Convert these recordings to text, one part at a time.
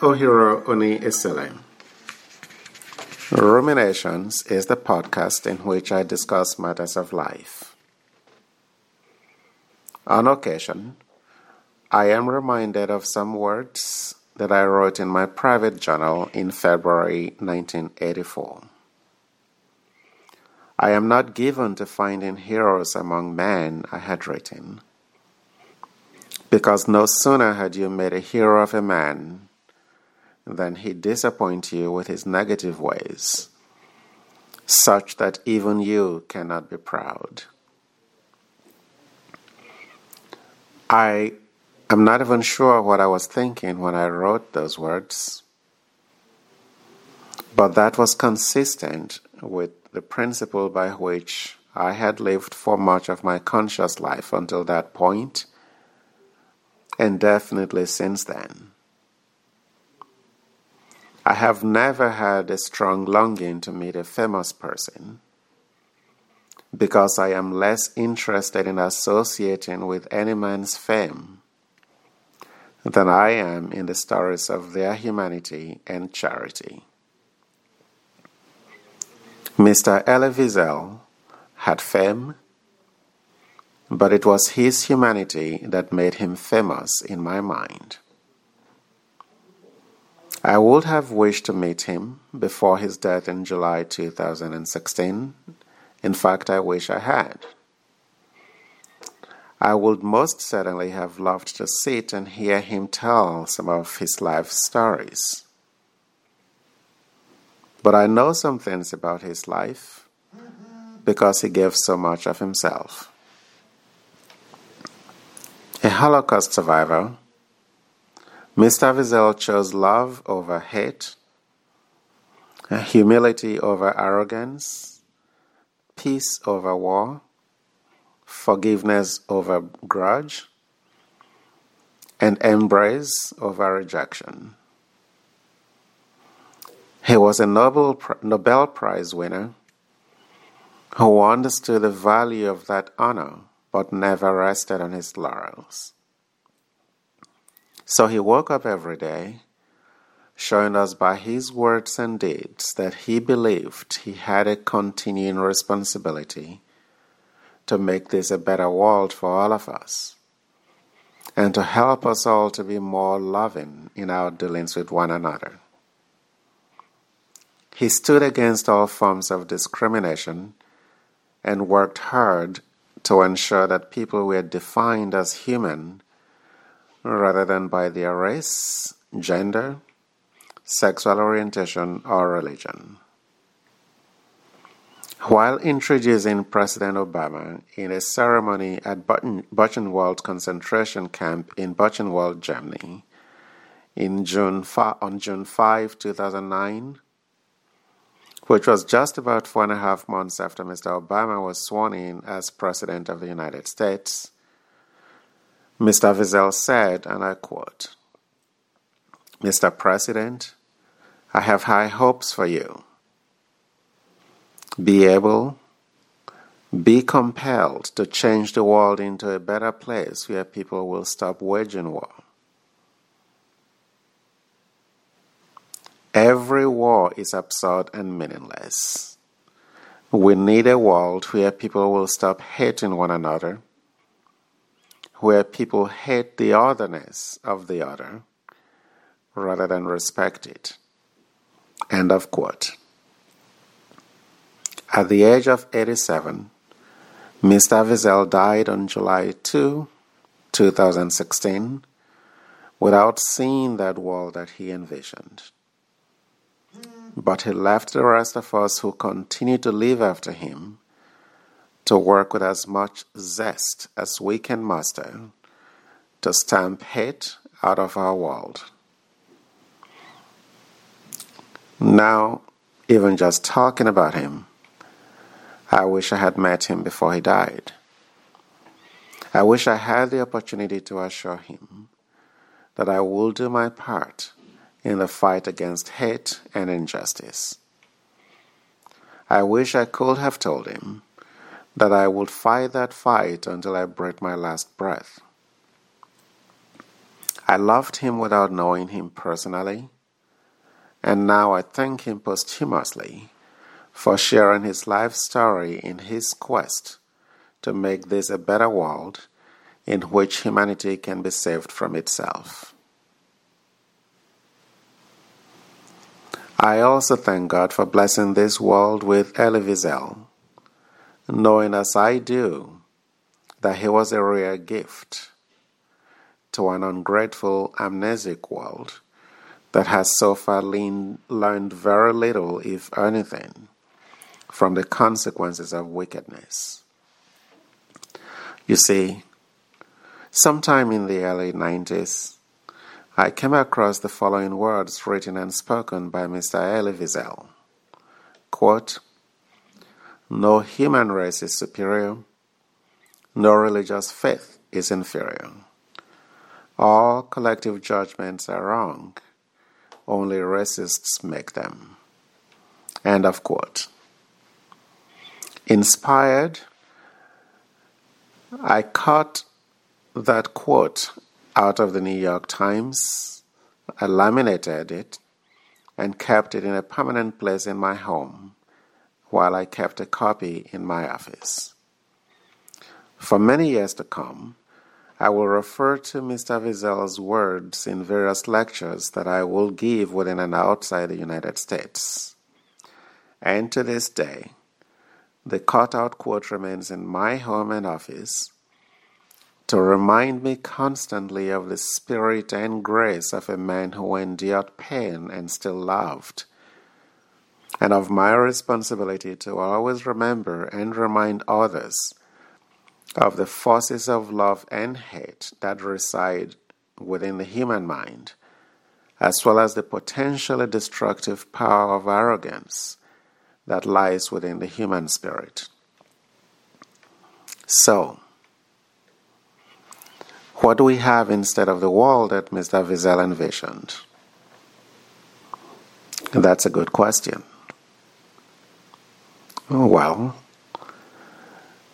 Ohiro Oni Isile. Ruminations is the podcast in which I discuss matters of life. On occasion, I am reminded of some words that I wrote in my private journal in February 1984. I am not given to finding heroes among men, I had written because no sooner had you made a hero of a man than he disappoints you with his negative ways, such that even you cannot be proud. I am not even sure what I was thinking when I wrote those words, but that was consistent with the principle by which I had lived for much of my conscious life until that point and definitely since then. I have never had a strong longing to meet a famous person because I am less interested in associating with any man's fame than I am in the stories of their humanity and charity. Mr. Elie had fame but it was his humanity that made him famous in my mind. I would have wished to meet him before his death in July 2016. In fact, I wish I had. I would most certainly have loved to sit and hear him tell some of his life stories. But I know some things about his life because he gave so much of himself a Holocaust survivor, Mr. Wiesel chose love over hate, uh, humility over arrogance, peace over war, forgiveness over grudge, and embrace over rejection. He was a Nobel, Nobel Prize winner who understood the value of that honor but never rested on his laurels. So he woke up every day, showing us by his words and deeds that he believed he had a continuing responsibility to make this a better world for all of us and to help us all to be more loving in our dealings with one another. He stood against all forms of discrimination and worked hard to ensure that people were defined as human rather than by their race, gender, sexual orientation, or religion. While introducing President Obama in a ceremony at Buchenwald concentration camp in Buchenwald, Germany, in June on June 5, 2009, which was just about four and a half months after Mr. Obama was sworn in as President of the United States. Mr. Wiesel said, and I quote Mr. President, I have high hopes for you. Be able, be compelled to change the world into a better place where people will stop waging war. Every war is absurd and meaningless. We need a world where people will stop hating one another, where people hate the otherness of the other rather than respect it. End of quote. At the age of 87, Mr. Wiesel died on July 2, 2016, without seeing that world that he envisioned. But he left the rest of us who continue to live after him to work with as much zest as we can muster to stamp hate out of our world. Now, even just talking about him, I wish I had met him before he died. I wish I had the opportunity to assure him that I will do my part in the fight against hate and injustice. I wish I could have told him that I would fight that fight until I breathed my last breath. I loved him without knowing him personally, and now I thank him posthumously for sharing his life story in his quest to make this a better world in which humanity can be saved from itself. I also thank God for blessing this world with Elie Wiesel, knowing as I do that he was a rare gift to an ungrateful, amnesic world that has so far lean, learned very little, if anything, from the consequences of wickedness. You see, sometime in the early 90s, I came across the following words written and spoken by Mr. Elie Wiesel. Quote, no human race is superior, no religious faith is inferior. All collective judgments are wrong. Only racists make them. End of quote. Inspired, I cut that quote out of the New York Times, I laminated it, and kept it in a permanent place in my home while I kept a copy in my office. For many years to come, I will refer to Mr. Wiesel's words in various lectures that I will give within and outside the United States. And to this day, the cut out quote remains in my home and office to remind me constantly of the spirit and grace of a man who endured pain and still loved, and of my responsibility to always remember and remind others of the forces of love and hate that reside within the human mind, as well as the potentially destructive power of arrogance that lies within the human spirit. So, what do we have instead of the world that Mr. Wiesel envisioned? That's a good question. Oh, well,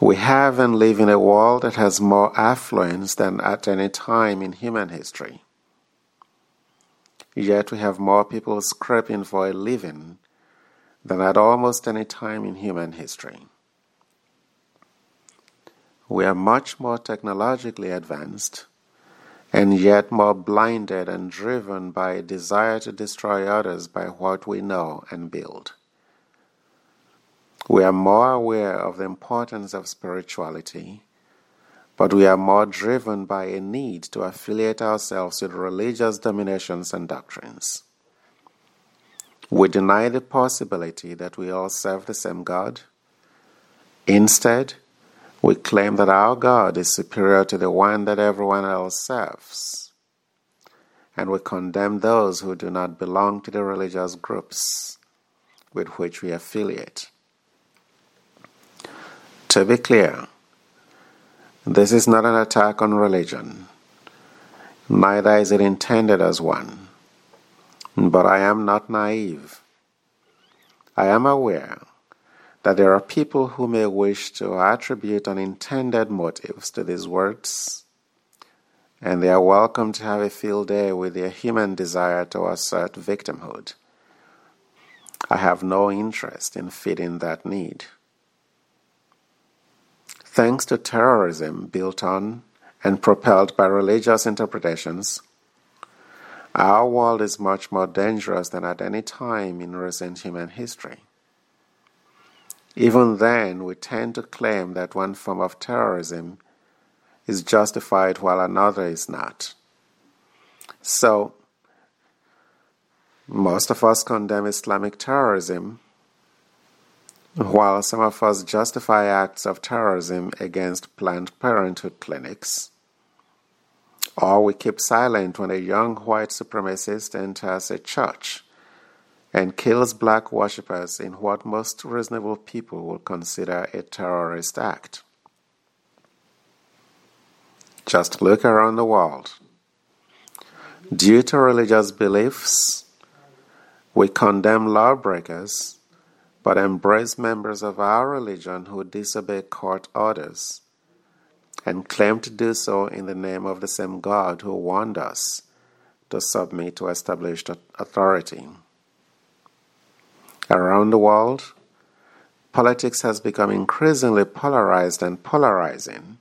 we have and live in a world that has more affluence than at any time in human history. Yet we have more people scraping for a living than at almost any time in human history. We are much more technologically advanced and yet more blinded and driven by a desire to destroy others by what we know and build. We are more aware of the importance of spirituality, but we are more driven by a need to affiliate ourselves with religious dominations and doctrines. We deny the possibility that we all serve the same God. Instead, we claim that our God is superior to the one that everyone else serves. And we condemn those who do not belong to the religious groups with which we affiliate. To be clear, this is not an attack on religion, neither is it intended as one. But I am not naive. I am aware that there are people who may wish to attribute unintended motives to these words, and they are welcome to have a field day with their human desire to assert victimhood. I have no interest in feeding that need. Thanks to terrorism built on and propelled by religious interpretations, our world is much more dangerous than at any time in recent human history. Even then, we tend to claim that one form of terrorism is justified while another is not. So, most of us condemn Islamic terrorism while some of us justify acts of terrorism against Planned Parenthood clinics, or we keep silent when a young white supremacist enters a church and kills black worshippers in what most reasonable people will consider a terrorist act. Just look around the world. Due to religious beliefs, we condemn lawbreakers but embrace members of our religion who disobey court orders and claim to do so in the name of the same God who warned us to submit to established authority. Around the world, politics has become increasingly polarized and polarizing,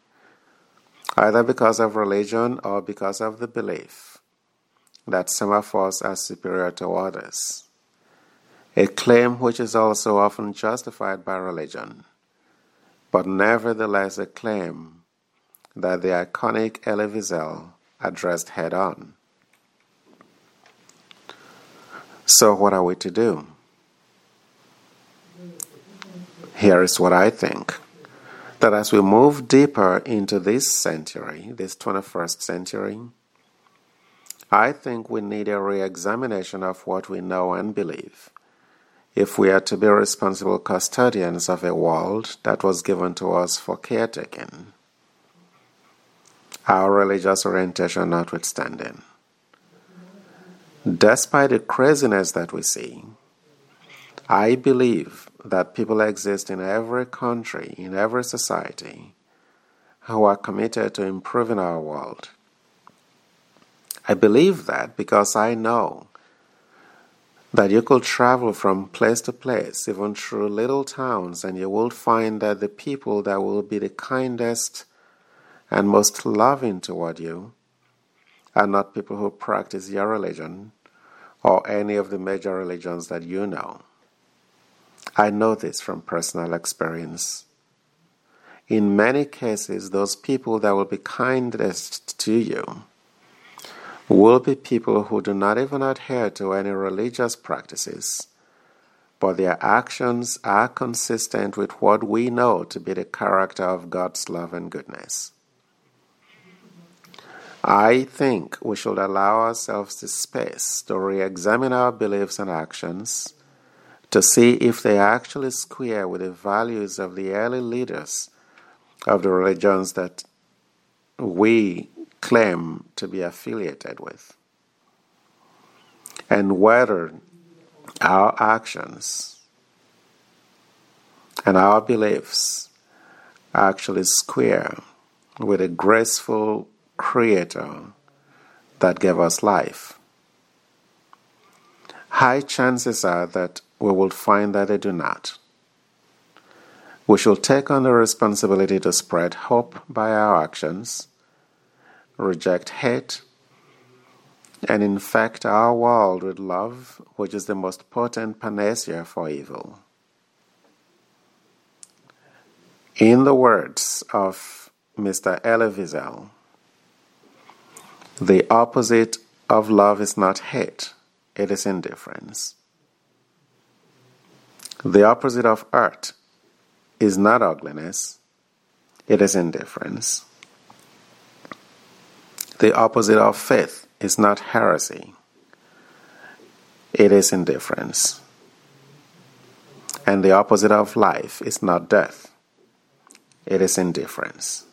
either because of religion or because of the belief that some of us are superior to others, a claim which is also often justified by religion, but nevertheless a claim that the iconic Elie Wiesel addressed head on. So, what are we to do? Here is what I think that as we move deeper into this century, this 21st century, I think we need a re examination of what we know and believe if we are to be responsible custodians of a world that was given to us for caretaking, our religious orientation notwithstanding. Despite the craziness that we see, I believe that people exist in every country, in every society, who are committed to improving our world I believe that because I know that you could travel from place to place, even through little towns, and you will find that the people that will be the kindest and most loving toward you are not people who practice your religion or any of the major religions that you know. I know this from personal experience. In many cases, those people that will be kindest to you will be people who do not even adhere to any religious practices, but their actions are consistent with what we know to be the character of God's love and goodness. I think we should allow ourselves the space to re examine our beliefs and actions to see if they actually square with the values of the early leaders of the religions that we claim to be affiliated with, and whether our actions and our beliefs actually square with a graceful Creator that gave us life. High chances are that we will find that they do not. We should take on the responsibility to spread hope by our actions reject hate, and infect our world with love, which is the most potent panacea for evil. In the words of Mr. Elie Wiesel, the opposite of love is not hate, it is indifference. The opposite of art is not ugliness, it is indifference. The opposite of faith is not heresy, it is indifference. And the opposite of life is not death, it is indifference.